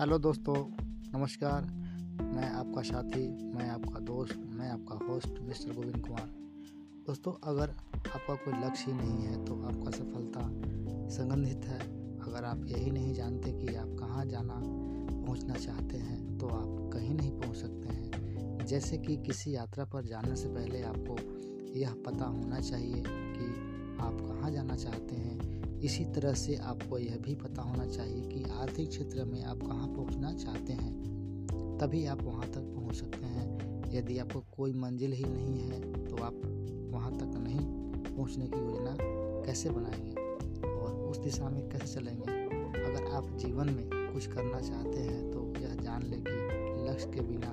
Hello दोस्तों, नमस्कार। मैं आपका साथी, मैं आपका दोस्त, मैं आपका होस्ट, मिस्टर गोविंद कुमार। दोस्तों, अगर आपका कोई लक्ष्य ही नहीं है तो आपका सफलता संबंधित है। अगर आप यही नहीं जानते कि आप कहाँ जाना, पहुँचना चाहते हैं तो आप कहीं नहीं पहुँच सकते हैं। जैसे कि किसी यात्रा पर जाने से पहले आपको यह पता होना चाहिए कि आप कहाँ जाना चाहते हैं। इसी तरह से आपको यह भी पता होना चाहिए कि आर्थिक क्षेत्र में आप कहाँ पहुँचना चाहते हैं। तभी आप वहाँ तक पहुँच सकते हैं। यदि आपको कोई मंजिल ही नहीं है तो आप वहाँ तक नहीं पहुँचने की योजना कैसे बनाएँगे और उस दिशा में कैसे चलेंगे? अगर आप जीवन में कुछ करना चाहते हैं तो यह जान लें कि लक्ष्य के बिना